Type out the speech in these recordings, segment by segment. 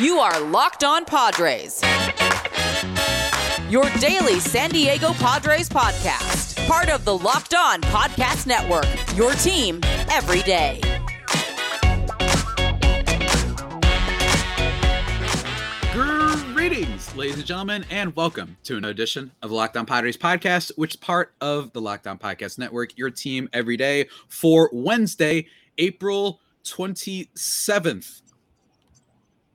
You are Locked On Padres. Your daily San Diego Padres podcast. Part of the Locked On Podcast Network. Your team every day. Greetings, ladies and gentlemen, and welcome to an edition of Locked On Padres podcast, which is part of the Locked On Podcast Network, your team every day for Wednesday, April 27th.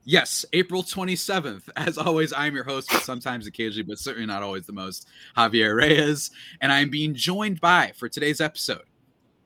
Yes, April 27th. As always, I'm your host, but sometimes occasionally, but certainly not always the most, Javier Reyes. And I'm being joined by, for today's episode,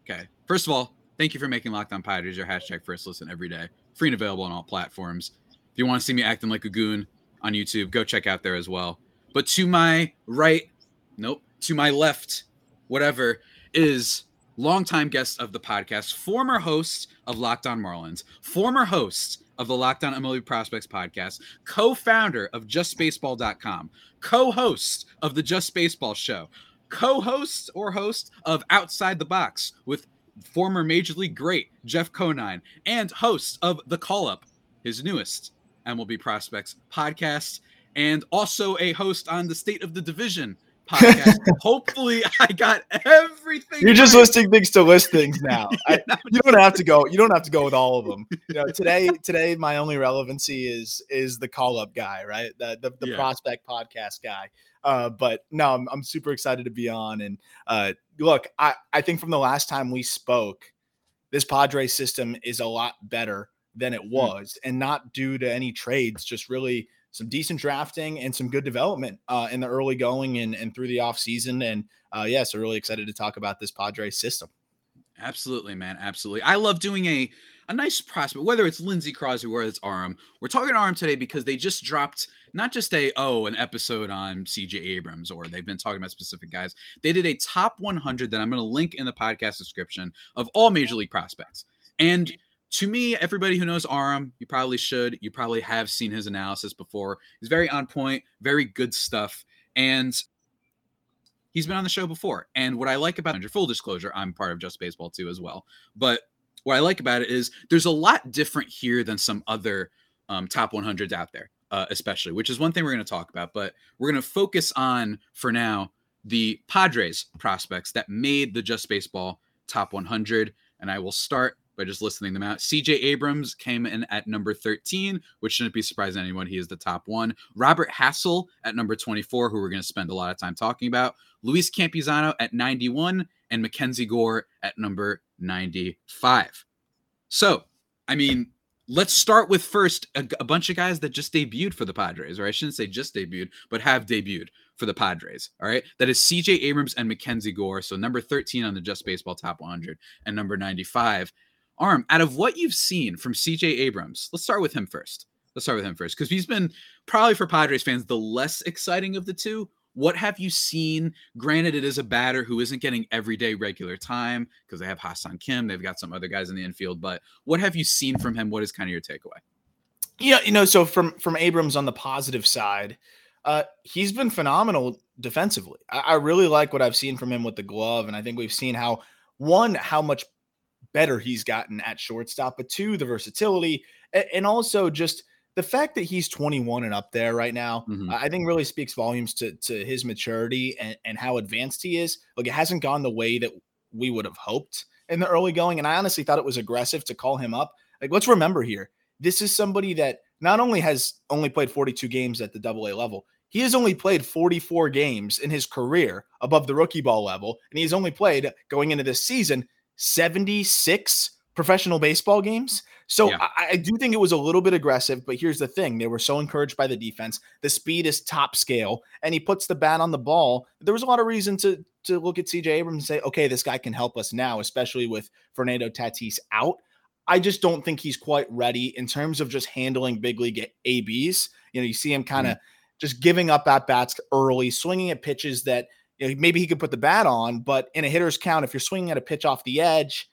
okay, first of all, thank you for making Locked On Padres your hashtag first listen every day. Free and available on all platforms. If you want to see me acting like a goon on YouTube, go check out there as well. But to my right, nope, to my left, whatever, is longtime guest of the podcast, former host of Locked On Marlins, former host of the Locked On MLB Prospects podcast, co-founder of JustBaseball.com, co-host of the Just Baseball Show, co-host or host of Outside the Box with former Major League great Jeff Conine, and host of The Call Up, his newest MLB Prospects podcast, and also a host on the State of the Division podcast. Hopefully, I got everything. You're just right. listing things to list things now. I, you don't have to go. You don't have to go with all of them. You know, today, today, my only relevancy is is the call up guy, right? The the, the Yeah. prospect podcast guy. Uh, but no, I'm, I'm super excited to be on. And uh, look, I I think from the last time we spoke, this Padres system is a lot better than it was, and not due to any trades, just really some decent drafting and some good development uh, in the early going and, and through the off season. And uh, yeah, so really excited to talk about this Padres system. Absolutely, man. Absolutely. I love doing a a nice prospect, whether it's Lindsey Crosby, or it's Aram. We're talking Aram today because they just dropped not just a oh an episode on CJ Abrams or they've been talking about specific guys. They did a top 100 that I'm going to link in the podcast description of all major league prospects. And to me, everybody who knows Aram, you probably should. You probably have seen his analysis before. He's very on point, very good stuff. And he's been on the show before. And what I like about under full disclosure, I'm part of Just Baseball too as well. But what I like about it is there's a lot different here than some other um, top 100s out there, uh, especially, which is one thing we're going to talk about. But we're going to focus on for now the Padres prospects that made the Just Baseball top 100. And I will start by just listening them out. CJ Abrams came in at number 13, which shouldn't be surprising anyone. He is the top one. Robert Hassell at number 24, who we're going to spend a lot of time talking about. Luis Campusano at 91, and Mackenzie Gore at number 95. So, I mean, let's start with first a, a bunch of guys that just debuted for the Padres, or I shouldn't say just debuted, but have debuted for the Padres. All right. That is CJ Abrams and Mackenzie Gore. So, number 13 on the Just Baseball Top 100 and number 95. Aram, out of what you've seen from CJ Abrams, let's start with him first. Let's start with him first because he's been probably for Padres fans the less exciting of the two. What have you seen? Granted, it is a batter who isn't getting everyday regular time because they have Ha-Seong Kim, they've got some other guys in the infield. But what have you seen from him? What is kind of your takeaway? Yeah, you know, so from from Abrams on the positive side, uh, he's been phenomenal defensively. I, I really like what I've seen from him with the glove, and I think we've seen how one how much better he's gotten at shortstop, but two the versatility, and, also just the fact that he's 21 and up there right now, Mhm. I think really speaks volumes to to his maturity and, and how advanced he is. Like it hasn't gone the way that we would have hoped in the early going, and I honestly thought it was aggressive to call him up. Like let's remember here, this is somebody that not only has only played 42 games at the double A level, he has only played 44 games in his career above the rookie ball level. And he's only played going into this season 76 professional baseball games. So Yeah. I, I do think it was a little bit aggressive, but here's the thing they were so encouraged by the defense. The speed is top scale, and he puts the bat on the ball. There was a lot of reason to to look at CJ Abrams and say, okay, this guy can help us now, especially with Fernando Tatis out. I just don't think he's quite ready in terms of just handling big league ABs. You know, you see him kind of mm-hmm. just giving up at bats early, swinging at pitches that you know, maybe he could put the bat on, but in a hitter's count, if you're swinging at a pitch off the edge,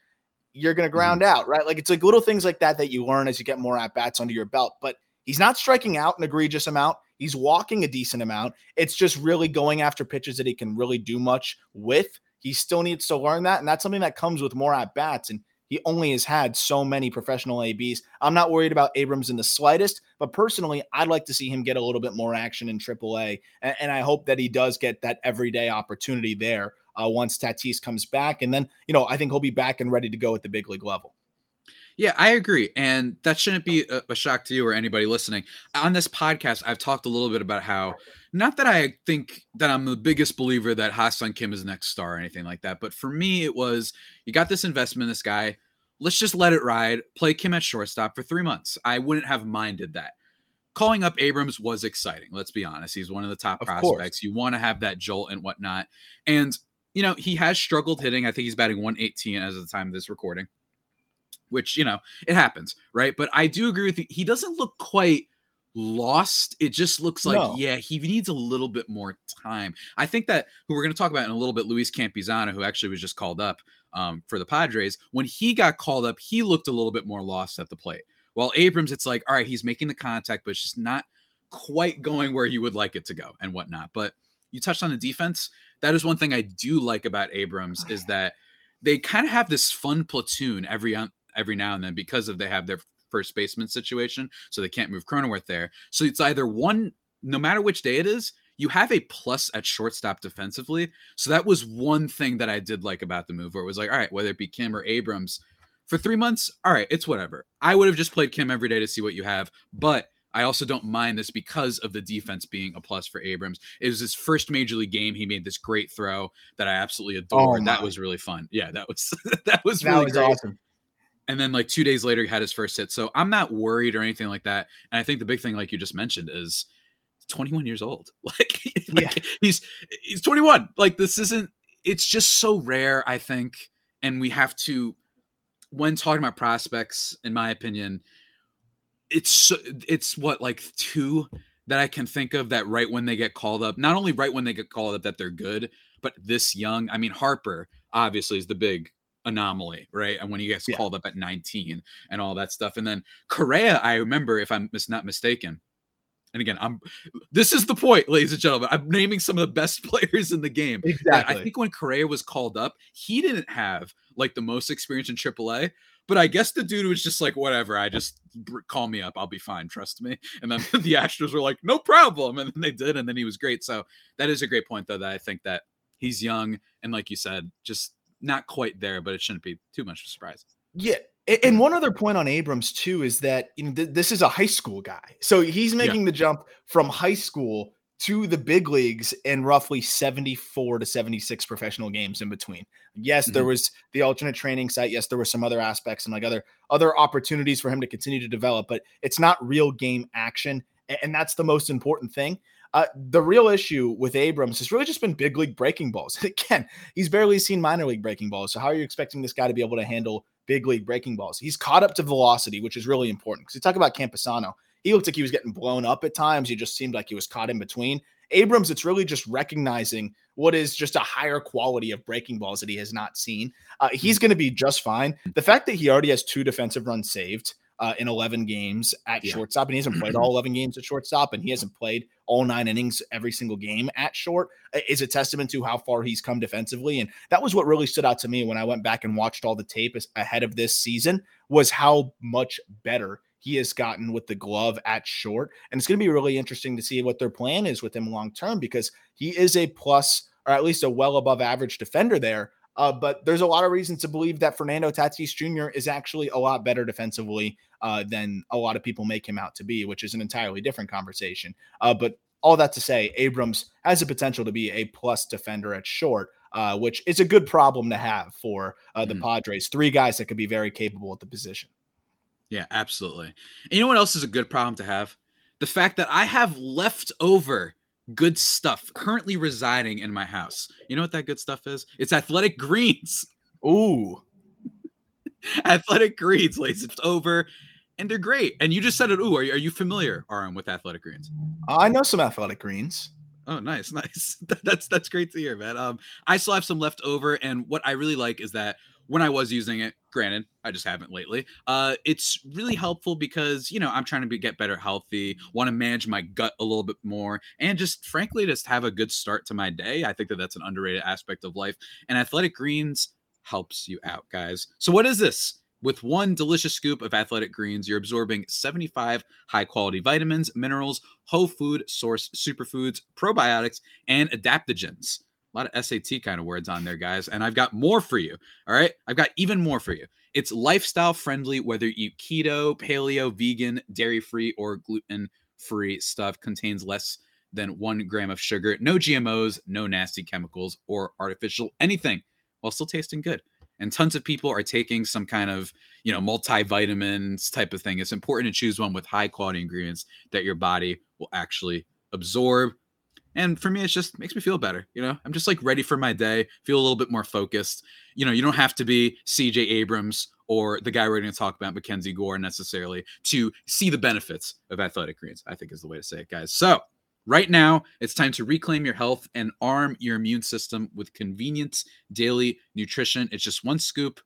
you're going to mm-hmm. ground out, right? Like it's like little things like that that you learn as you get more at bats under your belt. But he's not striking out an egregious amount. He's walking a decent amount. It's just really going after pitches that he can really do much with. He still needs to learn that, and that's something that comes with more at bats. And He only has had so many professional ABs. I'm not worried about Abrams in the slightest, but personally, I'd like to see him get a little bit more action in AAA. And, and I hope that he does get that everyday opportunity there uh, once Tatis comes back. And then, you know, I think he'll be back and ready to go at the big league level. Yeah, I agree. And that shouldn't be a, a, shock to you or anybody listening. On this podcast, I've talked a little bit about how, not that I think that I'm the biggest believer that Ha-Seong Kim is the next star or anything like that, but for me, it was you got this investment in this guy. Let's just let it ride, play Kim at shortstop for three months. I wouldn't have minded that. Calling up Abrams was exciting. Let's be honest. He's one of the top of prospects. Course. You want to have that jolt and whatnot. And, you know, he has struggled hitting. I think he's batting 118 as of the time of this recording which you know it happens, right? But I do agree with you. He doesn't look quite lost. It just looks like no. yeah, he needs a little bit more time. I think that who we're going to talk about in a little bit, Luis Campusano, who actually was just called up um, for the Padres. When he got called up, he looked a little bit more lost at the plate. While Abrams, it's like all right, he's making the contact, but it's just not quite going where you would like it to go and whatnot. But you touched on the defense. That is one thing I do like about Abrams is that they kind of have this fun platoon every every now and then because of they have their first baseman situation, so they can't move Cronenworth there. So it's either one, no matter which day it is, you have a plus at shortstop defensively. So that was one thing that I did like about the move, where it was like, all right, whether it be Kim or Abrams, for three months, all right, it's whatever. I would have just played Kim every day to see what you have, but I also don't mind this because of the defense being a plus for Abrams. It was his first major league game. He made this great throw that I absolutely adored. Oh that was really fun. Yeah, that was that was that really was great. awesome and then like two days later he had his first hit. So i'm not worried or anything like that. And i think the big thing like you just mentioned is 21 years old. Like, like yeah. he's he's 21 like this isn't it's just so rare i think. And we have to when talking about prospects in my opinion it's it's what like two that i can think of that right when they get called up not only right when they get called up that they're good but this young i mean harper obviously is the big anomaly, right? And when he gets yeah. called up at 19 and all that stuff. And then Correa, I remember, if I'm not mistaken, and again, I'm this is the point, ladies and gentlemen. I'm naming some of the best players in the game. Exactly. I think when Correa was called up, he didn't have like the most experience in AAA, but I guess the dude was just like, whatever, I just call me up, I'll be fine, trust me. And then the Astros were like, no problem. And then they did, and then he was great. So that is a great point, though, that I think that he's young and like you said, just not quite there, but it shouldn't be too much of a surprise. Yeah. And one other point on Abrams too is that you know th- this is a high school guy, so he's making yeah. the jump from high school to the big leagues in roughly 74 to 76 professional games in between. Yes, mm-hmm. there was the alternate training site. Yes, there were some other aspects and like other other opportunities for him to continue to develop, but it's not real game action, and that's the most important thing. Uh, the real issue with Abrams has really just been big league breaking balls. Again, he's barely seen minor league breaking balls. So how are you expecting this guy to be able to handle big league breaking balls? He's caught up to velocity, which is really important. Because you talk about Campusano, he looked like he was getting blown up at times. He just seemed like he was caught in between. Abrams, it's really just recognizing what is just a higher quality of breaking balls that he has not seen. Uh, he's mm. going to be just fine. The fact that he already has two defensive runs saved uh, in 11 games at yeah. shortstop, and he hasn't played all 11 games at shortstop, and he hasn't played all nine innings every single game at short, is a testament to how far he's come defensively. And that was what really stood out to me when I went back and watched all the tape ahead of this season was how much better he has gotten with the glove at short. And it's going to be really interesting to see what their plan is with him long term because he is a plus or at least a well above average defender there. Uh, but there's a lot of reasons to believe that Fernando Tatis Jr. is actually a lot better defensively uh, than a lot of people make him out to be, which is an entirely different conversation. Uh, but all that to say, Abrams has the potential to be a plus defender at short, uh, which is a good problem to have for uh, the mm Padres. Three guys that could be very capable at the position. Yeah, absolutely. And you know what else is a good problem to have? The fact that I have leftover good stuff currently residing in my house. You know what that good stuff is? It's athletic greens. Ooh. athletic greens, ladies. It's over and they're great. And you just said it. Ooh, are you, are you familiar, Aram, with athletic greens? I know some athletic greens. Oh, nice, nice. that's that's great to hear, man. Um, I still have some left over, and what I really like is that when I was using it, granted, I just haven't lately. Uh, it's really helpful because you know I'm trying to be, get better healthy, want to manage my gut a little bit more, and just frankly just have a good start to my day. I think that that's an underrated aspect of life, and athletic greens helps you out, guys. So what is this? With one delicious scoop of athletic greens, you're absorbing 75 high quality vitamins, minerals, whole food source superfoods, probiotics, and adaptogens. A lot of SAT kind of words on there, guys. And I've got more for you. All right. I've got even more for you. It's lifestyle friendly, whether you eat keto, paleo, vegan, dairy free, or gluten free stuff, contains less than one gram of sugar, no GMOs, no nasty chemicals, or artificial anything while still tasting good and tons of people are taking some kind of you know multivitamins type of thing. It's important to choose one with high quality ingredients that your body will actually absorb. And for me it just makes me feel better you know? I'm just like ready for my day feel a little bit more focused. You know you don't have to be cj abrams or the guy we're going to talk about mackenzie gore necessarily to see the benefits of athletic greens i think is the way to say it guys. So Right now, it's time to reclaim your health and arm your immune system with convenient daily nutrition. It's just one scoop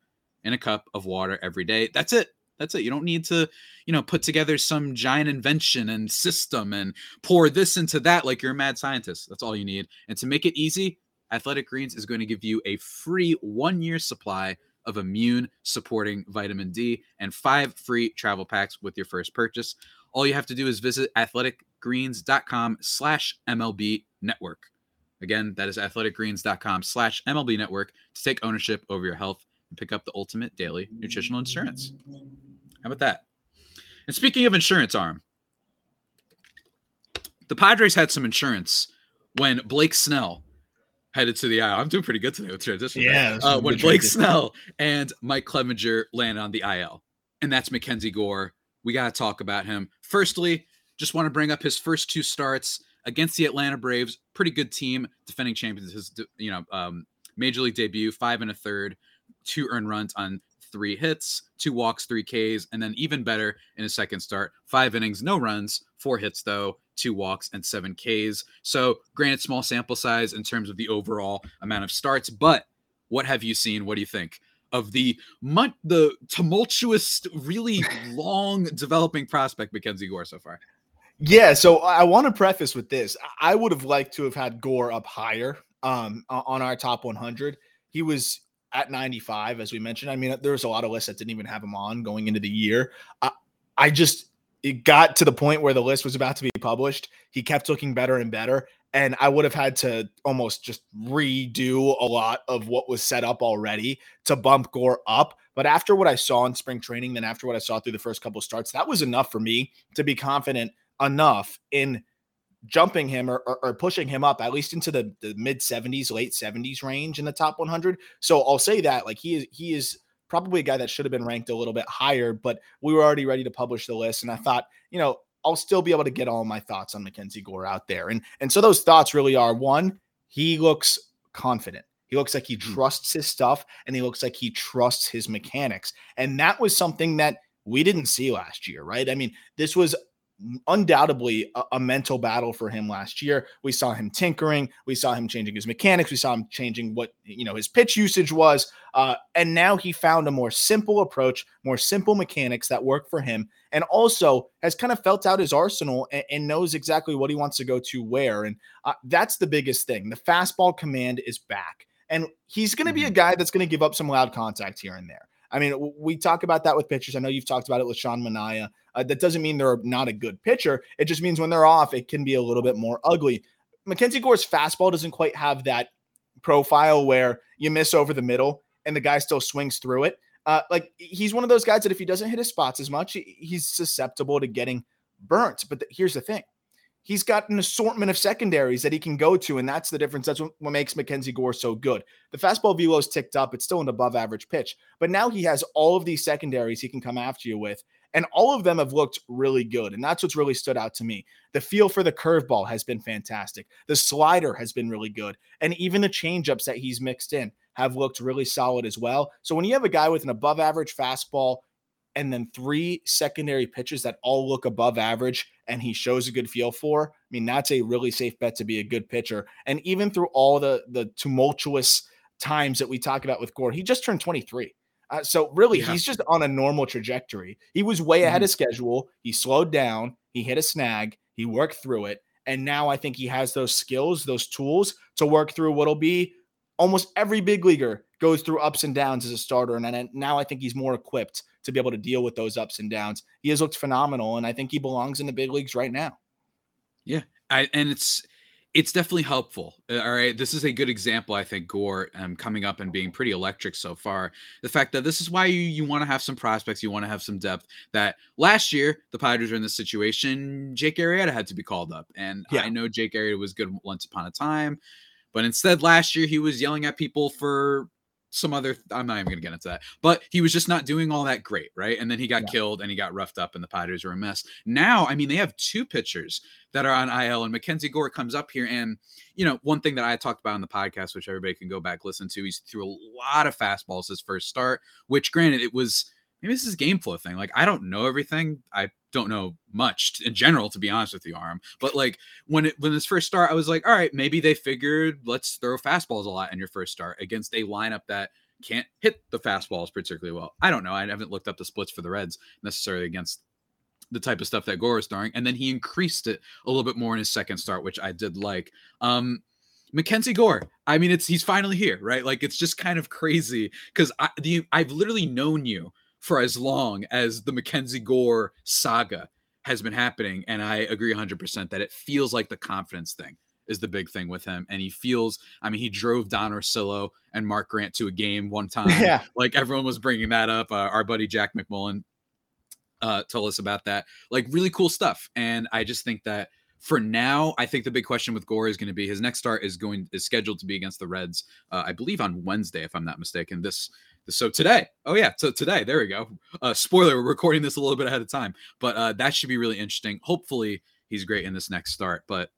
and a cup of water every day. That's it. That's it. You don't need to, you know, put together some giant invention and system and pour this into that like you're a mad scientist. That's all you need. And to make it easy, Athletic Greens is going to give you a free one year supply of immune supporting vitamin D and five free travel packs with your first purchase. All you have to do is visit athleticgreens.com slash MLB network. Again, that is athleticgreens.com slash MLB network to take ownership over your health and pick up the ultimate daily nutritional insurance. How about that? And speaking of insurance, Aram, the Padres had some insurance when Blake Snell headed to the IL. I'm doing pretty good today with transition. Yeah. Uh, when Blake transition. Snell and Mike Clevinger landed on the IL, and that's Mackenzie Gore. We got to talk about him. Firstly, just want to bring up his first two starts against the Atlanta Braves. Pretty good team, defending champions. His you know um, major league debut, five and a third, two earned runs on three hits, two walks, three Ks, and then even better in his second start, five innings, no runs, four hits though, two walks, and seven Ks. So, granted, small sample size in terms of the overall amount of starts, but what have you seen? What do you think? Of the the tumultuous, really long developing prospect Mackenzie Gore so far. Yeah, so I want to preface with this. I would have liked to have had Gore up higher um, on our top 100. He was at 95, as we mentioned. I mean, there's a lot of lists that didn't even have him on going into the year. I, I just, it got to the point where the list was about to be published. He kept looking better and better. And I would have had to almost just redo a lot of what was set up already to bump Gore up. But after what I saw in spring training, then after what I saw through the first couple starts, that was enough for me to be confident enough in jumping him or, or, or, pushing him up at least into the, the mid 70s late 70s range in the top 100 so i'll say that like he is he is probably a guy that should have been ranked a little bit higher but we were already ready to publish the list and i thought you know i'll still be able to get all my thoughts on mackenzie gore out there. And and so those thoughts really are one he looks confident. He looks like he hmm. trusts his stuff and he looks like he trusts his mechanics. And that was something that we didn't see last year right? I mean this was undoubtedly a, a, mental battle for him last year. We saw him tinkering, we saw him changing his mechanics, we saw him changing what you know his pitch usage was, uh, and now he found a more simple approach, more simple mechanics that work for him, and also has kind of felt out his arsenal and, and knows exactly what he wants to go to where, and uh, that's the biggest thing. The fastball command is back. And he's going to be a mm-hmm. guy that's going to give up some loud contact here and there. I mean, we talk about that with pitchers. I know you've talked about it with Sean Manaea. Uh, that doesn't mean they're not a good pitcher. It just means when they're off, it can be a little bit more ugly. Mackenzie Gore's fastball doesn't quite have that profile where you miss over the middle and the guy still swings through it. Uh, like he's one of those guys that if he doesn't hit his spots as much, he's susceptible to getting burnt. But here's the thing he's got an assortment of secondaries that he can go to, and that's the difference. That's what, makes Mackenzie Gore so good. The fastball velo's ticked up; it's still an above-average pitch, but now he has all of these secondaries he can come after you with, and all of them have looked really good. And that's what's really stood out to me. The feel for the curveball has been fantastic. The slider has been really good, and even the changeups that he's mixed in have looked really solid as well. So when you have a guy with an above-average fastball and then three secondary pitches that all look above average and he shows a good feel for, I mean, that's a really safe bet to be a good pitcher. And even through all the the tumultuous times that we talk about with Gore, he just turned 23. Uh, so really, yeah. he's just on a normal trajectory. He was way mm-hmm. ahead of schedule. He slowed down. He hit a snag. He worked through it, and now I think he has those skills, those tools to work through what'll be almost every big leaguer goes through ups and downs as a starter. And now I think he's more equipped to be able to deal with those ups and downs. He has looked phenomenal, and I think he belongs in the big leagues right now. Yeah, I, and it's it's definitely helpful. Uh, all right, this is a good example, I think, Gore um, coming up and being pretty electric so far. The fact that this is why you you want to have some prospects, you want to have some depth. That last year the Padres were in this situation, Jake Arrieta had to be called up, and yeah. I know Jake Arrieta was good once upon a time, but instead last year he was yelling at people for some other I'm not even gonna get into that, but he was just not doing all that great, right? And then he got yeah. killed and he got roughed up, and the Padres were a mess. Now, I mean, they have two pitchers that are on IL, and Mackenzie Gore comes up here, and you know, one thing that I talked about on the podcast, which everybody can go back listen to, he's threw a lot of fastballs his first start, which granted it was maybe this is game flow thing. Like I don't know everything. I don't know much in general, to be honest with you, Aram. But like when it when this first start, I was like, all right, maybe they figured let's throw fastballs a lot in your first start against a lineup that can't hit the fastballs particularly well. I don't know. I haven't looked up the splits for the Reds necessarily against the type of stuff that Gore is throwing. And then he increased it a little bit more in his second start, which I did like. Um Mackenzie Gore. I mean, it's he's finally here, right? Like it's just kind of crazy because I the I've literally known you for as long as the Mackenzie Gore saga has been happening. And I agree 100% that it feels like the confidence thing is the big thing with him. And he feels, I mean, he drove Don Orsillo and Mark Grant to a game one time. Yeah. Like everyone was bringing that up. Uh, our buddy Jack McMullen uh, told us about that. Like really cool stuff. And I just think that for now, I think the big question with Gore is going to be his next start is going is scheduled to be against the Reds, uh, I believe on Wednesday, if I'm not mistaken. This so today, oh yeah, so today, there we go. Uh, spoiler, we're recording this a little bit ahead of time, but uh, that should be really interesting. Hopefully, he's great in this next start. But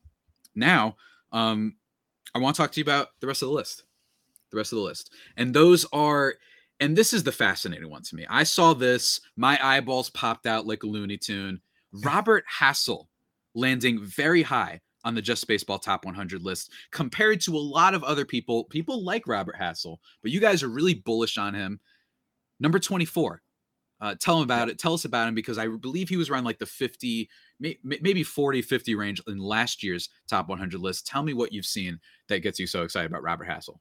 now, um, I want to talk to you about the rest of the list. The rest of the list, and those are, and this is the fascinating one to me. I saw this, my eyeballs popped out like a Looney Tune. Robert Hassell landing very high on the Just Baseball Top 100 list compared to a lot of other people. People like Robert Hassell, but you guys are really bullish on him. Number 24. Uh, tell him about it. Tell us about him because I believe he was around like the 50, maybe 40, 50 range in last year's top 100 list. Tell me what you've seen that gets you so excited about Robert Hassell.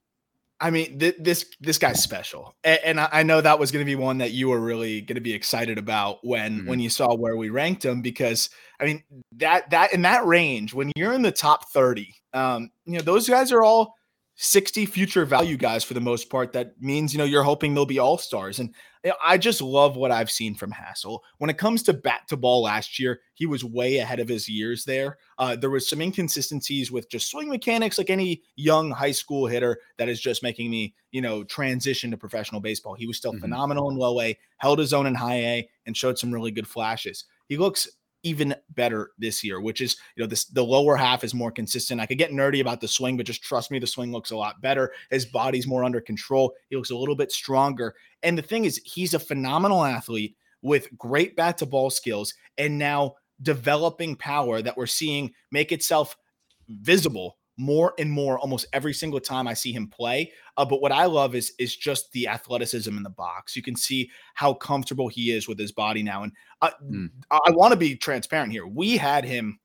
I mean, th- this this guy's special, and, and I know that was going to be one that you were really going to be excited about when mm-hmm. when you saw where we ranked him, because I mean that that in that range, when you're in the top thirty, um, you know those guys are all 60 future value guys for the most part. That means, you know, you're hoping they'll be all stars. And I just love what I've seen from Hassell. When it comes to bat to ball last year, he was way ahead of his years there. Uh, there was some inconsistencies with just swing mechanics, like any young high school hitter that is just making me, you know, transition to professional baseball. He was still mm-hmm. phenomenal in low A, held his own in high A, and showed some really good flashes. He looks even better this year, which is, you know, this the lower half is more consistent. I could get nerdy about the swing, but just trust me, the swing looks a lot better. His body's more under control. He looks a little bit stronger. And the thing is, he's a phenomenal athlete with great bat to ball skills and now developing power that we're seeing make itself visible more and more almost every single time I see him play. Uh, but what I love is is just the athleticism in the box. You can see how comfortable he is with his body now. And uh, mm. I, I want to be transparent here. We had him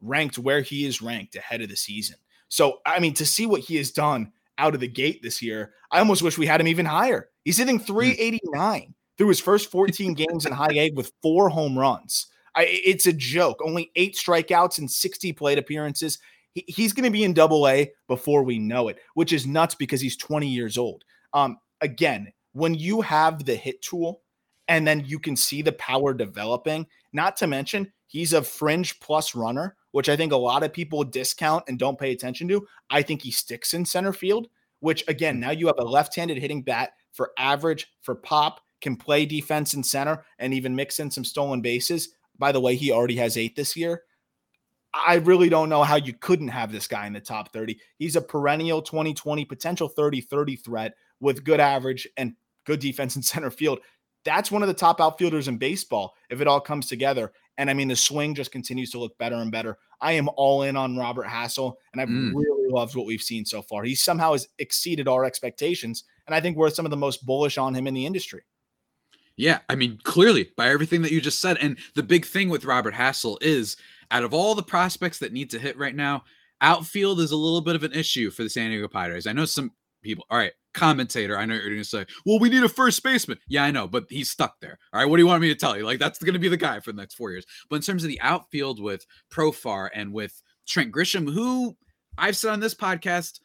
ranked where he is ranked ahead of the season. So I mean, to see what he has done out of the gate this year, I almost wish we had him even higher. He's hitting hmm. 389 mm. through his first 14 games in high A with four home runs. I, it's a joke. Only eight strikeouts and 60 plate appearances he, he's going to be in double A before we know it, which is nuts because he's 20 years old. Um, again, when you have the hit tool and then you can see the power developing, not to mention he's a fringe plus runner, which I think a lot of people discount and don't pay attention to. I think he sticks in center field, which again, now you have a left handed hitting bat for average, for pop, can play defense in center and even mix in some stolen bases. By the way, he already has eight this year. I really don't know how you couldn't have this guy in the top 30. He's a perennial 2020 potential 30 30 threat with good average and good defense in center field. That's one of the top outfielders in baseball if it all comes together. And I mean, the swing just continues to look better and better. I am all in on Robert Hassell, and I've mm. really loved what we've seen so far. He somehow has exceeded our expectations, and I think we're some of the most bullish on him in the industry. Yeah, I mean, clearly by everything that you just said. And the big thing with Robert Hassell is out of all the prospects that need to hit right now, outfield is a little bit of an issue for the San Diego Padres. I know some people. All right, commentator. I know you're going to say, well, we need a first baseman. Yeah, I know, but he's stuck there. All right, what do you want me to tell you? Like, that's going to be the guy for the next four years. But in terms of the outfield with Profar and with Trent Grisham, who I've said on this podcast,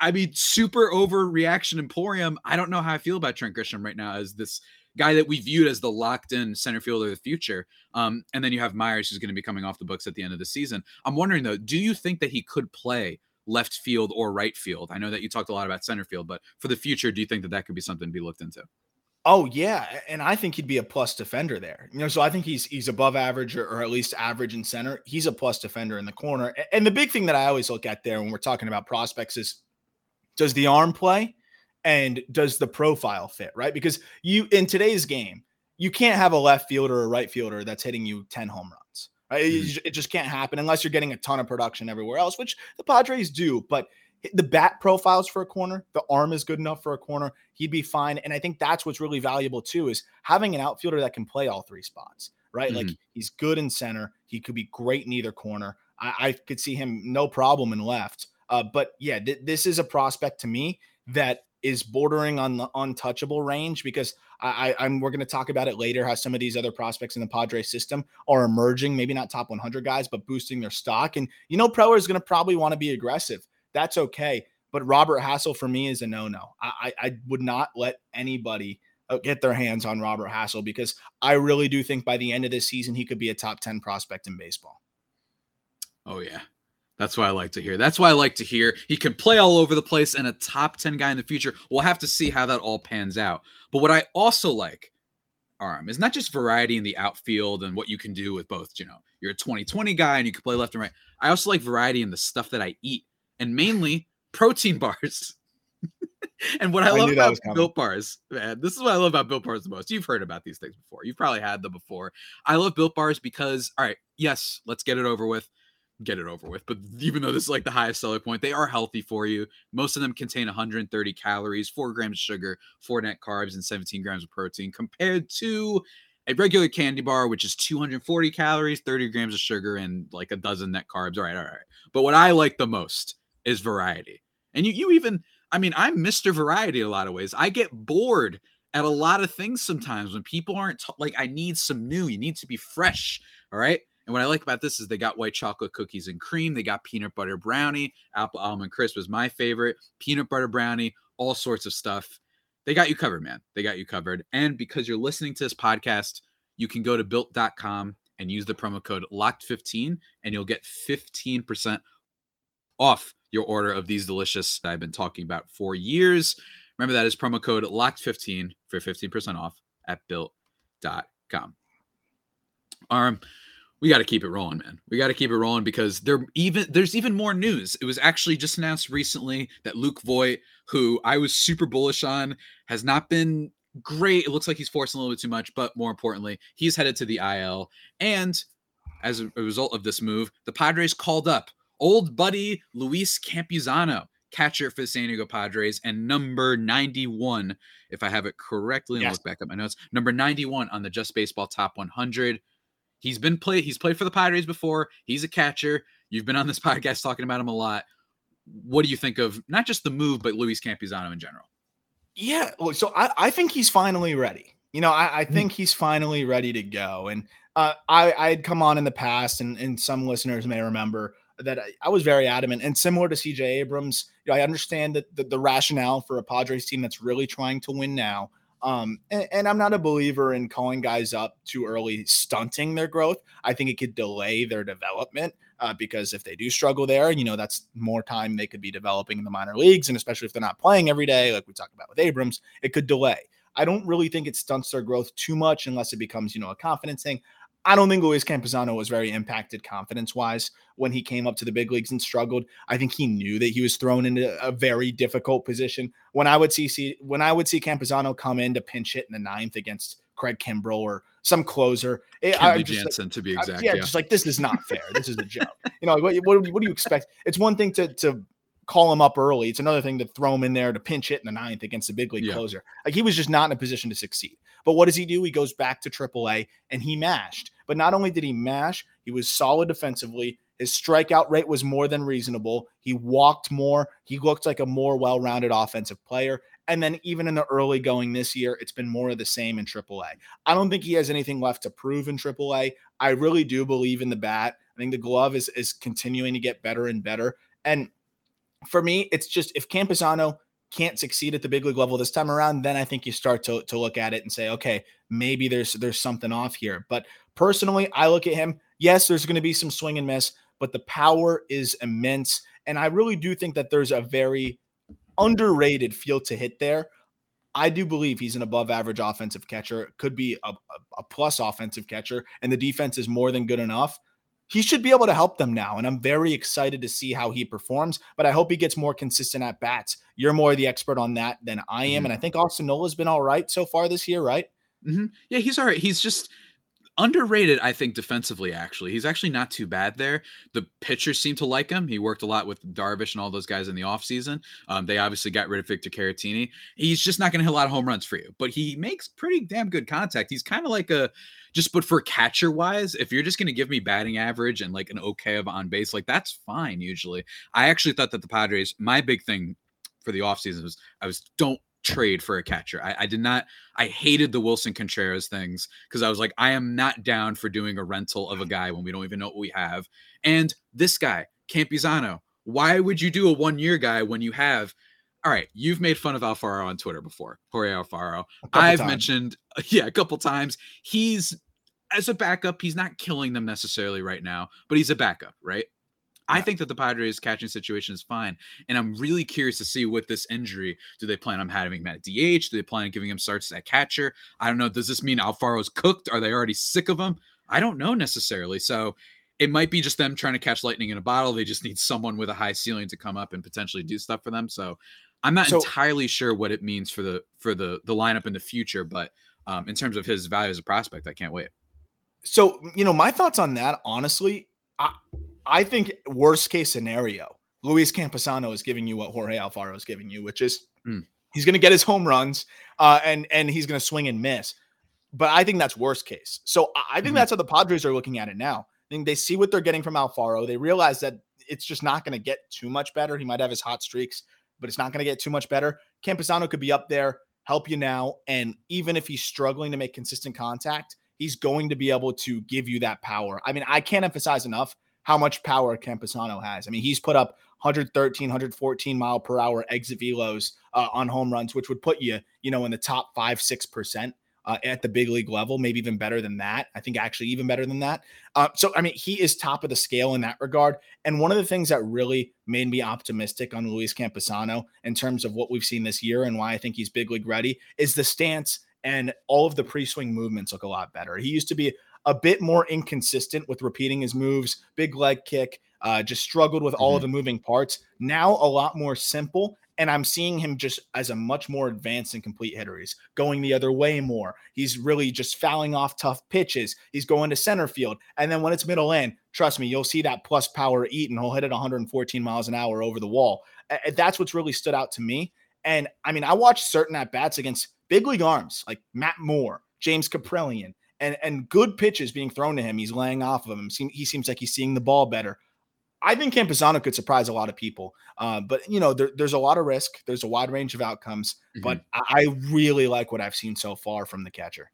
I, I mean, super overreaction emporium. I don't know how I feel about Trent Grisham right now as this guy that we viewed as the locked in center fielder of the future. Um, and then you have Myers, who's going to be coming off the books at the end of the season. I'm wondering though, do you think that he could play left field or right field? I know that you talked a lot about center field, but for the future, do you think that that could be something to be looked into? Oh yeah, and I think he'd be a plus defender there. You know, so I think he's he's above average or, or, at least average in center. He's a plus defender in the corner. And the big thing that I always look at there when we're talking about prospects is does the arm play and does the profile fit, right? Because you in today's game, you can't have a left fielder or a right fielder that's hitting you 10 home runs. Right? Mm-hmm. It just can't happen unless you're getting a ton of production everywhere else, which the Padres do. But the bat profiles for a corner, the arm is good enough for a corner. He'd be fine. And I think that's what's really valuable too is having an outfielder that can play all three spots, right? Mm-hmm. Like he's good in center. He could be great in either corner. I, I could see him no problem in left. Uh, but yeah, th- this is a prospect to me that is bordering on the untouchable range because I, I am we're going to talk about it later how some of these other prospects in the Padres system are emerging, maybe not top 100 guys, but boosting their stock. And you know, Preller is going to probably want to be aggressive. That's okay. But Robert Hassell for me is a no no. I, I, I would not let anybody uh, get their hands on Robert Hassell because I really do think by the end of this season he could be a top 10 prospect in baseball. Oh yeah. That's what I like to hear. That's why I like to hear he can play all over the place and a top 10 guy in the future. We'll have to see how that all pans out. But what I also like, Aram, is not just variety in the outfield and what you can do with both. You know, you're a 2020 guy and you can play left and right. I also like variety in the stuff that I eat and mainly protein bars. and what I, I love about Built Bars, man, this is what I love about Built Bars the most. You've heard about these things before. You've probably had them before. I love Built Bars because, all right, yes, let's get it over with get it over with. But even though this is like the highest seller point, they are healthy for you. Most of them contain 130 calories, four grams of sugar, four net carbs, and 17 grams of protein, compared to a regular candy bar, which is 240 calories, 30 grams of sugar, and like a dozen net carbs. All right, all right. But what I like the most is variety. And you, you even, I mean, I'm Mr. Variety a lot of ways. I get bored at a lot of things sometimes when people aren't t- like, I need some new. You need to be fresh. All right. And what I like about this is they got white chocolate cookies and cream. They got peanut butter brownie. Apple almond crisp was my favorite. Peanut butter brownie, all sorts of stuff. They got you covered, man. They got you covered. And because you're listening to this podcast, you can go to built.com and use the promo code locked15 and you'll get 15% off your order of these delicious that I've been talking about for years. Remember that is promo code locked15 for 15% off at built.com. Aram, we got to keep it rolling, man. We got to keep it rolling because there even there's even more news. It was actually just announced recently that Luke Voit, who I was super bullish on, has not been great. It looks like he's forcing a little bit too much, but more importantly, he's headed to the IL. And as a result of this move, the Padres called up old buddy Luis Campusano, catcher for the San Diego Padres, and number 91, if I have it correctly, and yes. look back at my notes, number 91 on the Just Baseball Top 100. He's been played. He's played for the Padres before. He's a catcher. You've been on this podcast talking about him a lot. What do you think of not just the move, but Luis Campusano in general? Yeah, so I, I think he's finally ready. You know, I, I hmm. think he's finally ready to go. And uh, I I had come on in the past, and, and some listeners may remember that I, I was very adamant. And similar to CJ Abrams, you know, I understand that the, the rationale for a Padres team that's really trying to win now um, and, and, I'm not a believer in calling guys up too early, stunting their growth. I think it could delay their development uh, because if they do struggle there, you know, that's more time they could be developing in the minor leagues. And especially if they're not playing every day, like we talked about with Abrams, it could delay. I don't really think it stunts their growth too much unless it becomes, you know, a confidence thing. I don't think Luis Campusano was very impacted confidence wise when he came up to the big leagues and struggled. I think he knew that he was thrown into a very difficult position. When I would see, see when I would see Campusano come in to pinch hit in the ninth against Craig Kimbrel or some closer, it, I Jansen like, to be exact. yeah, yeah, just like this is not fair. this is a joke. You know, what, what, what do you expect? It's one thing to to call him up early. It's another thing to throw him in there to pinch hit in the ninth against a big league yeah. closer. Like he was just not in a position to succeed. But what does he do? He goes back to AAA and he mashed. But not only did he mash, he was solid defensively. His strikeout rate was more than reasonable. He walked more. He looked like a more well rounded offensive player. And then even in the early going this year, it's been more of the same in AAA. I don't think he has anything left to prove in AAA. I really do believe in the bat. I think the glove is is continuing to get better and better. And for me, it's just if Campusano can't succeed at the big league level this time around, then I think you start to, to look at it and say, okay, maybe there's there's something off here. But personally, I look at him. Yes, there's going to be some swing and miss, but the power is immense. And I really do think that there's a very underrated field to hit there. I do believe he's an above average offensive catcher, could be a, a, plus offensive catcher, and the defense is more than good enough. He should be able to help them now. And I'm very excited to see how he performs, but I hope he gets more consistent at bats. You're more the expert on that than I am. Mm-hmm. And I think Austin Nola's been all right so far this year, right? Mm-hmm. Yeah, he's all right. He's just underrated, I think, defensively, actually. He's actually not too bad there. The pitchers seem to like him. He worked a lot with Darvish and all those guys in the offseason. Um, they obviously got rid of Victor Caratini. He's just not going to hit a lot of home runs for you, but he makes pretty damn good contact. He's kind of like a just, but for catcher wise, if you're just going to give me batting average and like an okay of on base, like that's fine usually. I actually thought that the Padres, my big thing for the offseason was I was don't trade for a catcher. I, I, did not. I hated the Willson Contreras things because I was like, I am not down for doing a rental of a mm-hmm. guy when we don't even know what we have. And this guy, Campusano, why would you do a one year guy when you have? All right, you've made fun of Alfaro on Twitter before, Jorge Alfaro. I've times. mentioned, yeah, a couple times. He's as a backup, he's not killing them necessarily right now, but he's a backup, right? I think that the Padres catching situation is fine. And I'm really curious to see what this injury do they plan on having him at DH? Do they plan on giving him starts at catcher? I don't know. Does this mean Alfaro's cooked? Are they already sick of him? I don't know necessarily. So it might be just them trying to catch lightning in a bottle. They just need someone with a high ceiling to come up and potentially do stuff for them. So I'm not so, entirely sure what it means for the for the the lineup in the future, but um, in terms of his value as a prospect, I can't wait. So, you know, my thoughts on that, honestly, I, I think worst case scenario, Luis Campusano is giving you what Jorge Alfaro is giving you, which is mm. he's going to get his home runs uh, and and he's going to swing and miss. But I think that's worst case. So I think mm-hmm. that's how the Padres are looking at it now. I think they see what they're getting from Alfaro. They realize that it's just not going to get too much better. He might have his hot streaks, but it's not going to get too much better. Campusano could be up there, help you now, and even if he's struggling to make consistent contact, he's going to be able to give you that power. I mean, I can't emphasize enough how much power Campusano has. I mean, he's put up 113, 114 mile per hour exit velos uh, on home runs, which would put you, you know, in the top five, six percent. Uh, at the big league level, maybe even better than that. I think actually even better than that. Uh, so, I mean, he is top of the scale in that regard. And one of the things that really made me optimistic on Luis Campusano in terms of what we've seen this year and why I think he's big league ready is the stance and all of the pre swing movements look a lot better. He used to be a bit more inconsistent with repeating his moves, big leg kick, uh, just struggled with all mm-hmm. of the moving parts. Now a lot more simple. And I'm seeing him just as a much more advanced and complete hitter. He's going the other way more. He's really just fouling off tough pitches. He's going to center field. And then when it's middle in, trust me, you'll see that plus power eat and he'll hit it 114 miles an hour over the wall. That's what's really stood out to me. And I mean, I watched certain at bats against big league arms like Matt Moore, James Kaprielian, and and good pitches being thrown to him. He's laying off of him. He seems like he's seeing the ball better. I think Campusano could surprise a lot of people, uh, but you know there, there's a lot of risk. There's a wide range of outcomes, mm-hmm. but I really like what I've seen so far from the catcher.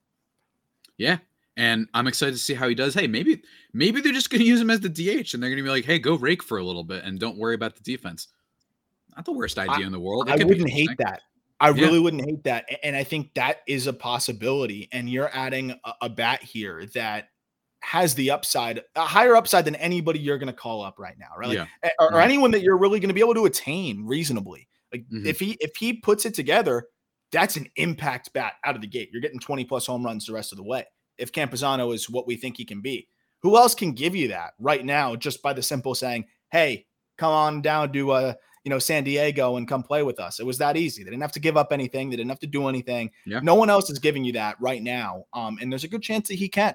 Yeah, and I'm excited to see how he does. Hey, maybe maybe they're just going to use him as the DH, and they're going to be like, "Hey, go rake for a little bit, and don't worry about the defense." Not the worst idea I, in the world. It I wouldn't hate that. I really yeah. wouldn't hate that. And I think that is a possibility. And you're adding a, a bat here that has the upside, a higher upside than anybody you're going to call up right now, right? Like, yeah. or, or, anyone that you're really going to be able to attain reasonably. Like mm-hmm. if he if he puts it together, that's an impact bat out of the gate. You're getting 20 plus home runs the rest of the way. If Campusano is what we think he can be, who else can give you that right now just by the simple saying, "Hey, come on down to uh, you know, San Diego and come play with us. It was that easy. They didn't have to give up anything. They didn't have to do anything. Yeah. No one else is giving you that right now. Um, and there's a good chance that he can.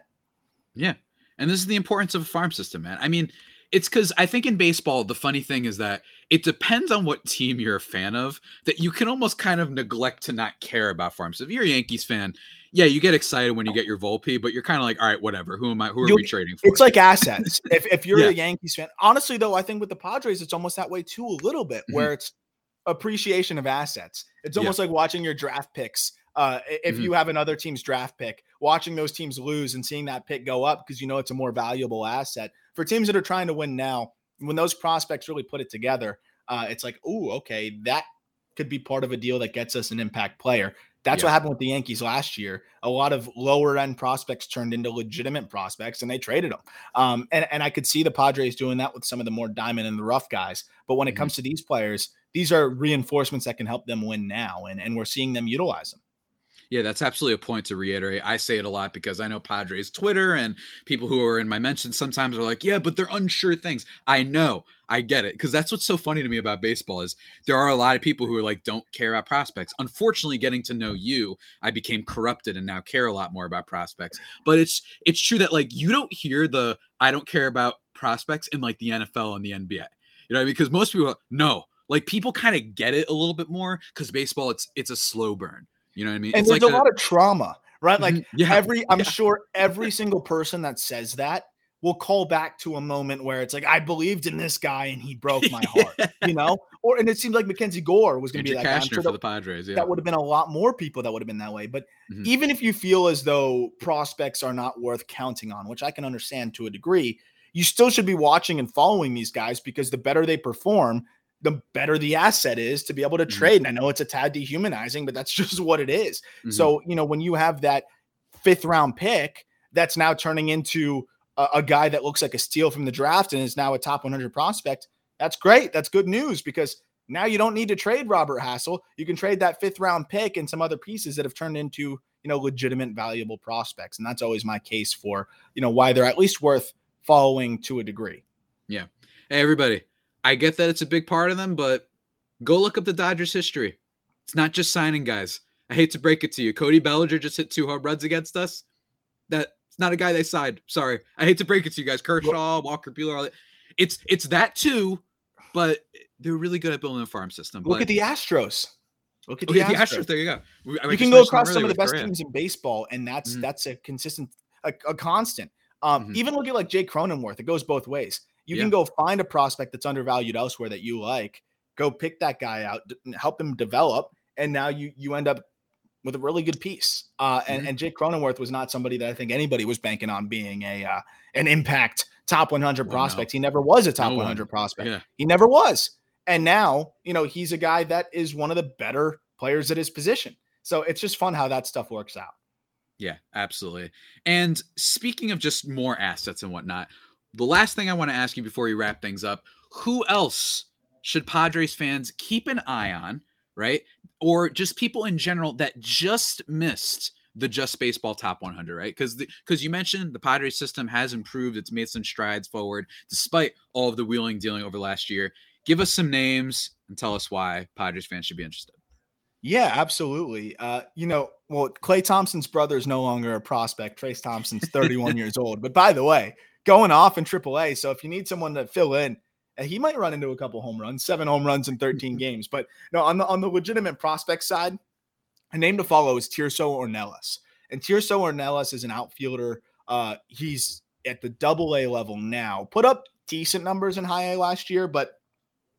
Yeah. And this is the importance of a farm system, man. I mean, it's because I think in baseball, the funny thing is that it depends on what team you're a fan of, that you can almost kind of neglect to not care about farms. If you're a Yankees fan, yeah, you get excited when you get your Volpe, but you're kind of like, all right, whatever. Who am I? Who are You- we trading for? It's like assets. if if you're Yeah. a Yankees fan, honestly though, I think with the Padres, it's almost that way too, a little bit, Mhm. where it's appreciation of assets. It's Yeah. almost like watching your draft picks. Uh, if Mhm. you have another team's draft pick, watching those teams lose and seeing that pick go up because you know it's a more valuable asset for teams that are trying to win now. When those prospects really put it together, uh, it's like, oh, okay, that could be part of a deal that gets us an impact player. That's Yeah. what happened with the Yankees last year. A lot of lower end prospects turned into legitimate prospects and they traded them. Um, and, and I could see the Padres doing that with some of the more diamond in the rough guys. But when it Mhm. comes to these players, these are reinforcements that can help them win now. And, and we're seeing them utilize them. Yeah, that's absolutely a point to reiterate. I say it a lot because I know Padres Twitter and people who are in my mentions sometimes are like, "Yeah, but they're unsure things." I know, I get it because that's what's so funny to me about baseball is there are a lot of people who are like don't care about prospects. Unfortunately, getting to know you, I became corrupted and now care a lot more about prospects. But it's it's true that like you don't hear the I don't care about prospects in like the NFL and the NBA. You know, because most people no, like people kind of get it a little bit more because baseball it's it's a slow burn. You know what I mean? And it's there's like a, lot of trauma, right? Like Mhm. yeah, every, I'm yeah. sure every single person that says that will call back to a moment where it's like, I believed in this guy and he broke my heart, you know? Or, and it seemed like Mackenzie Gore was going to be that guy. Sure for that- the Padres. Yeah. that would have been a lot more people that would have been that way. But Mhm. even if you feel as though prospects are not worth counting on, which I can understand to a degree, you still should be watching and following these guys because the better they perform, the better the asset is to be able to Mhm. trade. And I know it's a tad dehumanizing, but that's just what it is. Mhm. So, you know, when you have that fifth round pick that's now turning into a, a guy that looks like a steal from the draft and is now a top 100 prospect, that's great. That's good news because now you don't need to trade Robert Hassell. You can trade that fifth round pick and some other pieces that have turned into, you know, legitimate, valuable prospects. And that's always my case for, you know, why they're at least worth following to a degree. Yeah. Hey, everybody, I get that it's a big part of them, but go look up the Dodgers history. It's not just signing guys. I hate to break it to you. Cody Bellinger just hit two home runs against us. That's not a guy they signed. Sorry. I hate to break it to you guys. Kershaw, Walker Buehler, all that. It's it's that too, but they're really good at building a farm system. Look but, at the Astros. Look at the, yeah, the Astros. Astros. There you go. We- I you can go across some of the best Correa. teams in baseball, and that's Mhm. that's a consistent, a, a constant. Um, Mhm. Even look at like Jake Cronenworth. It goes both ways. You can go find a prospect that's undervalued elsewhere that you like, go pick that guy out, help him develop, and now you you end up with a really good piece. Uh, and, Mhm. and Jake Cronenworth was not somebody that I think anybody was banking on being a uh, an impact top 100 Well, no. prospect. He never was a top No one. 100 prospect. Yeah. He never was. And now, you know, he's a guy that is one of the better players at his position. So it's just fun how that stuff works out. Yeah, absolutely. And speaking of just more assets and whatnot, the last thing I want to ask you before we wrap things up who else should Padres fans keep an eye on, right? Or just people in general that just missed the just baseball top 100 right because because you mentioned the padres system has improved it's made some strides forward despite all of the wheeling dealing over last year give us some names and tell us why padres fans should be interested Yeah, absolutely. Uh, you know, well, Klay Thompson's brother is no longer a prospect. Trayce Thompson's 31 years old. But by the way, going off in AAA. So if you need someone to fill in, uh, he might run into a couple home runs, seven home runs in 13 games. But no, on the on the legitimate prospect side, a name to follow is Tirso Ornelas. And Tirso Ornelas is an outfielder. Uh, he's at the double A level now. Put up decent numbers in high A last year, but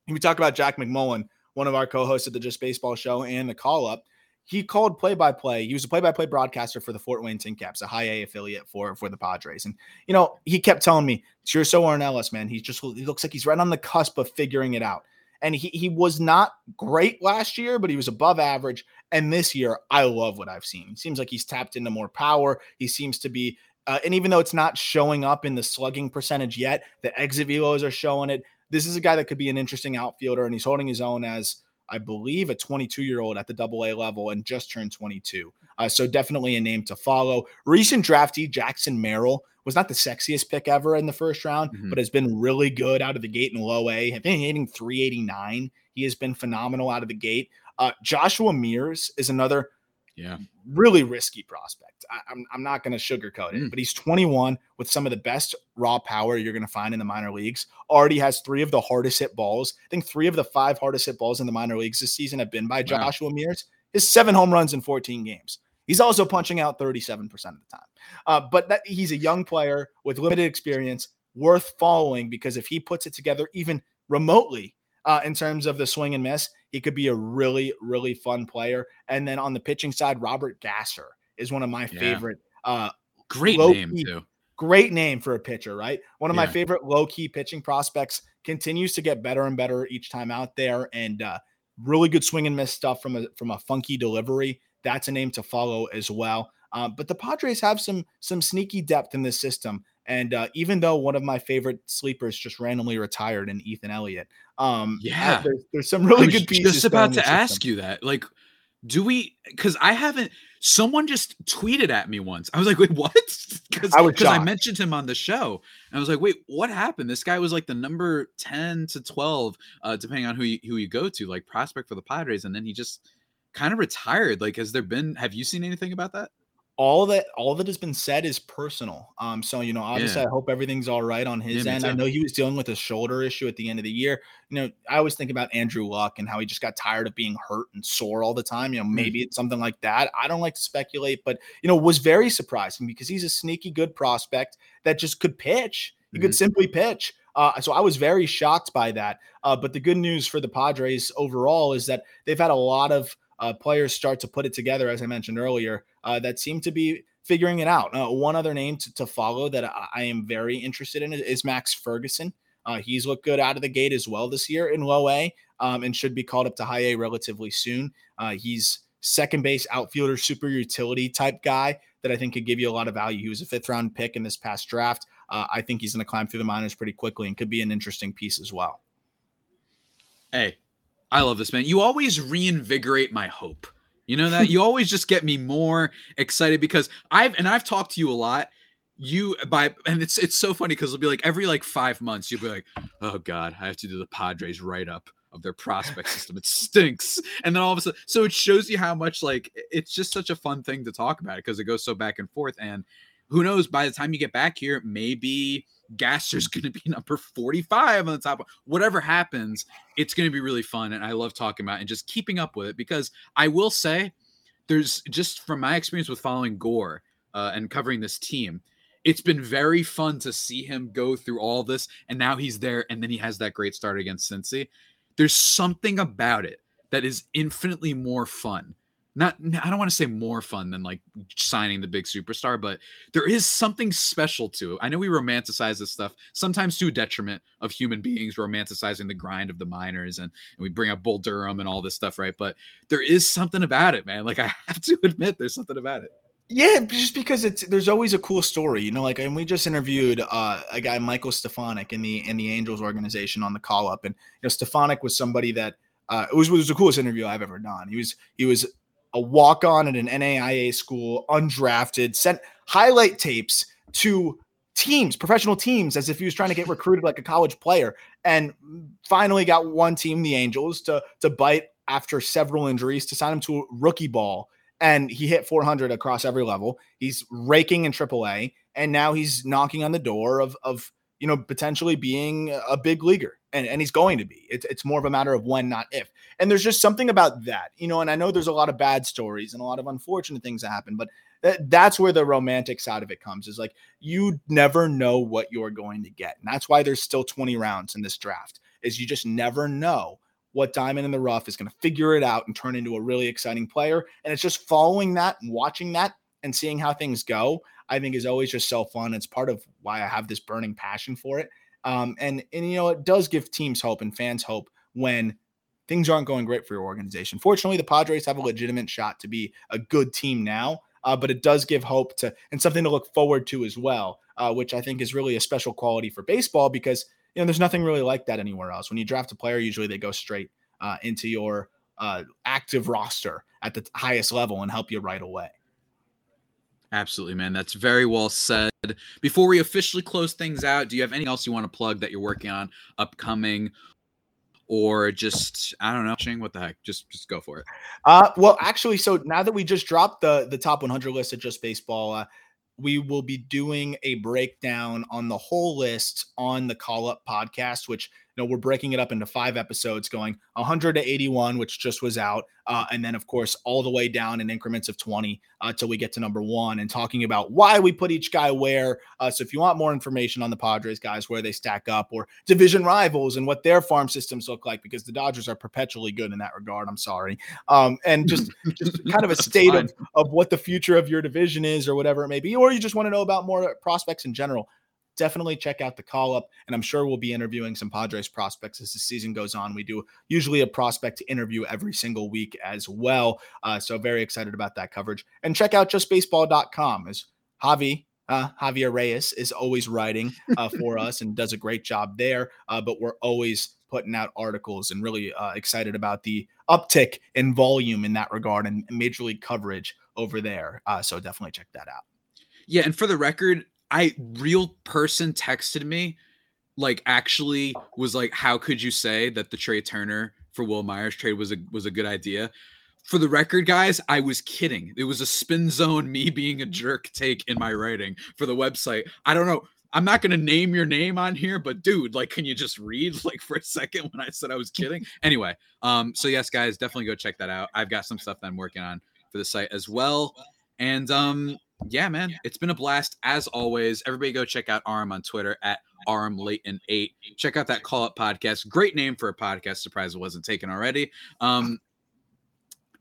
we talk about Jack McMullen, one of our co-hosts at the Just Baseball Show and the Call Up. He called play-by-play. He was a play-by-play broadcaster for the Fort Wayne Tin Caps, a high A affiliate for for the Padres. And you know, he kept telling me, "Tirso Ornelas, man, he just he looks like he's right on the cusp of figuring it out." And he he was not great last year, but he was above average. And this year, I love what I've seen. He seems like he's tapped into more power. He seems to be, uh, and even though it's not showing up in the slugging percentage yet, the exit velos are showing it. This is a guy that could be an interesting outfielder, and he's holding his own as, I believe, a 22 year old at the double A level and just turned 22. Uh, so definitely a name to follow. Recent draftee Jackson Merrill was not the sexiest pick ever in the first round, Mhm. but has been really good out of the gate in low A. I think hitting 389. He has been phenomenal out of the gate. Uh, Joshua Mears is another yeah really risky prospect. I, am I'm not going to sugarcoat it, Mm. but he's 21 with some of the best raw power you're going to find in the minor leagues. Already has three of the hardest hit balls. I think three of the five hardest hit balls in the minor leagues this season have been by Joshua Mears. His seven home runs in 14 games. He's also punching out 37% of the time. Uh, but that, he's a young player with limited experience, worth following because if he puts it together even remotely uh, in terms of the swing and miss, he could be a really, really fun player. And then on the pitching side, Robert Gasser is one of my yeah. favorite. Uh, Great name, too. Great name for a pitcher, right? One of yeah. my favorite low key pitching prospects continues to get better and better each time out there. And uh, really good swing and miss stuff from a from a funky delivery. That's a name to follow as well. Um, but the Padres have some some sneaky depth in this system. And uh, even though one of my favorite sleepers just randomly retired in Ethan Elliott, um, yeah, there's, there's some really good pieces. Just about to ask you that, like, do we? Because I haven't. Someone just tweeted at me once. I was like, wait, what? Because I, I mentioned him on the show. And I was like, wait, what happened? This guy was like the number 10 to 12, uh, depending on who you, who you go to, like prospect for the Padres. And then he just kind of retired. Like, has there been, have you seen anything about that? All that all that has been said is personal. Um, so you know, obviously, yeah. I hope everything's all right on his yeah, end. I know he was dealing with a shoulder issue at the end of the year. You know, I always think about Andrew Luck and how he just got tired of being hurt and sore all the time. You know, mm. maybe it's something like that. I don't like to speculate, but you know, was very surprising because he's a sneaky good prospect that just could pitch. He mm. could mm-hmm. simply pitch. Uh, so I was very shocked by that. Uh, but the good news for the Padres overall is that they've had a lot of uh, players start to put it together, as I mentioned earlier, uh, that seem to be figuring it out. Uh, one other name to, to follow that I, I, am very interested in is Max Ferguson. Uh, he's looked good out of the gate as well this year in low A um, and should be called up to high A relatively soon. Uh, he's second base outfielder, super utility type guy that I think could give you a lot of value. He was a fifth round pick in this past draft. Uh, I think he's going to climb through the minors pretty quickly and could be an interesting piece as well. Hey, I love this man. You always reinvigorate my hope. You know that you always just get me more excited because I've and I've talked to you a lot. You by and it's it's so funny because it'll be like every like five months you'll be like, oh god, I have to do the Padres write up of their prospect system. It stinks. And then all of a sudden, so it shows you how much like it's just such a fun thing to talk about because it goes so back and forth. And who knows, by the time you get back here, maybe Gasser's going to be number 45 on the top. Whatever happens, it's going to be really fun. And I love talking about and just keeping up with it because I will say, there's just from my experience with following Gore uh, and covering this team, it's been very fun to see him go through all this. And now he's there. And then he has that great start against Cincy. There's something about it that is infinitely more fun not I don't want to say more fun than like signing the big superstar, but there is something special to it. I know we romanticize this stuff sometimes to detriment of human beings, romanticizing the grind of the minors and, and we bring up Bull Durham and all this stuff, right? But there is something about it, man. Like I have to admit, there's something about it. Yeah, just because it's there's always a cool story, you know. Like, and we just interviewed uh, a guy, Michael Stefanic, in the in the Angels organization on the call up, and you know, Stefanic was somebody that uh, it was it was the coolest interview I've ever done. He was he was a walk on at an NAIA school, undrafted, sent highlight tapes to teams, professional teams, as if he was trying to get recruited like a college player, and finally got one team, the Angels, to to bite after several injuries to sign him to rookie ball. And he hit 400 across every level. He's raking in AAA, and now he's knocking on the door of of you know potentially being a big leaguer and, and he's going to be. It's, it's more of a matter of when, not if. And there's just something about that, you know. And I know there's a lot of bad stories and a lot of unfortunate things that happen, but that, that's where the romantic side of it comes. Is like you never know what you're going to get, and that's why there's still 20 rounds in this draft. Is you just never know what diamond in the rough is going to figure it out and turn into a really exciting player. And it's just following that and watching that and seeing how things go. I think is always just so fun. It's part of why I have this burning passion for it. Um, and and you know it does give teams hope and fans hope when things aren't going great for your organization. Fortunately, the Padres have a legitimate shot to be a good team now, uh, but it does give hope to and something to look forward to as well, uh, which I think is really a special quality for baseball because you know there's nothing really like that anywhere else. When you draft a player, usually they go straight uh, into your uh, active roster at the highest level and help you right away. Absolutely, man. That's very well said. Before we officially close things out, do you have anything else you want to plug that you're working on upcoming? Or just I don't know, what the heck? Just just go for it. Uh well actually, so now that we just dropped the the top 100 list of just baseball, uh, we will be doing a breakdown on the whole list on the call up podcast, which know, we're breaking it up into five episodes, going 100 to 81, which just was out, uh, and then of course all the way down in increments of 20 uh, till we get to number one, and talking about why we put each guy where. Uh, so if you want more information on the Padres guys, where they stack up, or division rivals and what their farm systems look like, because the Dodgers are perpetually good in that regard. I'm sorry, um, and just just kind of a state of of what the future of your division is, or whatever it may be, or you just want to know about more prospects in general definitely check out the call up. And I'm sure we'll be interviewing some Padres prospects as the season goes on. We do usually a prospect interview every single week as well. Uh, so very excited about that coverage. And check out justbaseball.com as Javi. Uh, Javier Reyes is always writing uh, for us and does a great job there. Uh, but we're always putting out articles and really uh, excited about the uptick in volume in that regard and major league coverage over there. Uh, so definitely check that out. Yeah, and for the record, I real person texted me, like actually was like, how could you say that the Trea Turner for Wil Myers trade was a was a good idea? For the record, guys, I was kidding. It was a spin zone, me being a jerk take in my writing for the website. I don't know. I'm not gonna name your name on here, but dude, like, can you just read like for a second when I said I was kidding? Anyway, um, so yes, guys, definitely go check that out. I've got some stuff that I'm working on for the site as well. And um, yeah, man, it's been a blast as always. Everybody go check out Aram on Twitter at Aram Leighton Eight. Check out that Call Up podcast. Great name for a podcast. Surprise it wasn't taken already. Um,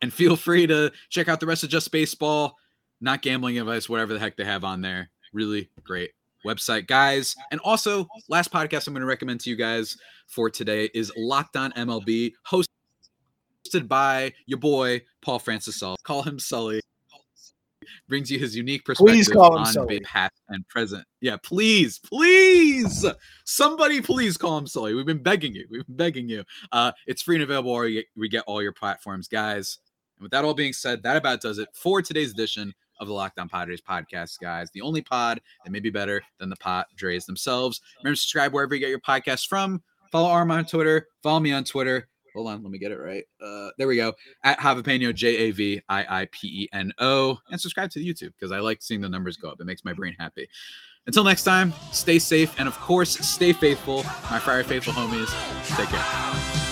and feel free to check out the rest of Just Baseball, not gambling advice, whatever the heck they have on there. Really great website, guys. And also, last podcast I'm going to recommend to you guys for today is Locked On MLB, hosted by your boy Paul Francis Sully. Call him Sully brings you his unique perspective call on Sully. past and present. Yeah, please, please, somebody, please call him Sully. We've been begging you. We've been begging you. Uh, it's free and available where we get all your platforms, guys. And with that all being said, that about does it for today's edition of the Locked On Padres podcast, guys. The only pod that may be better than the Padres themselves. Remember to subscribe wherever you get your podcasts from. Follow Aram on Twitter. Follow me on Twitter Hold on, let me get it right. Uh, there we go. At Javipeno, J A V I I P E N O, and subscribe to the YouTube because I like seeing the numbers go up. It makes my brain happy. Until next time, stay safe and of course, stay faithful. My Friar Faithful homies, take care.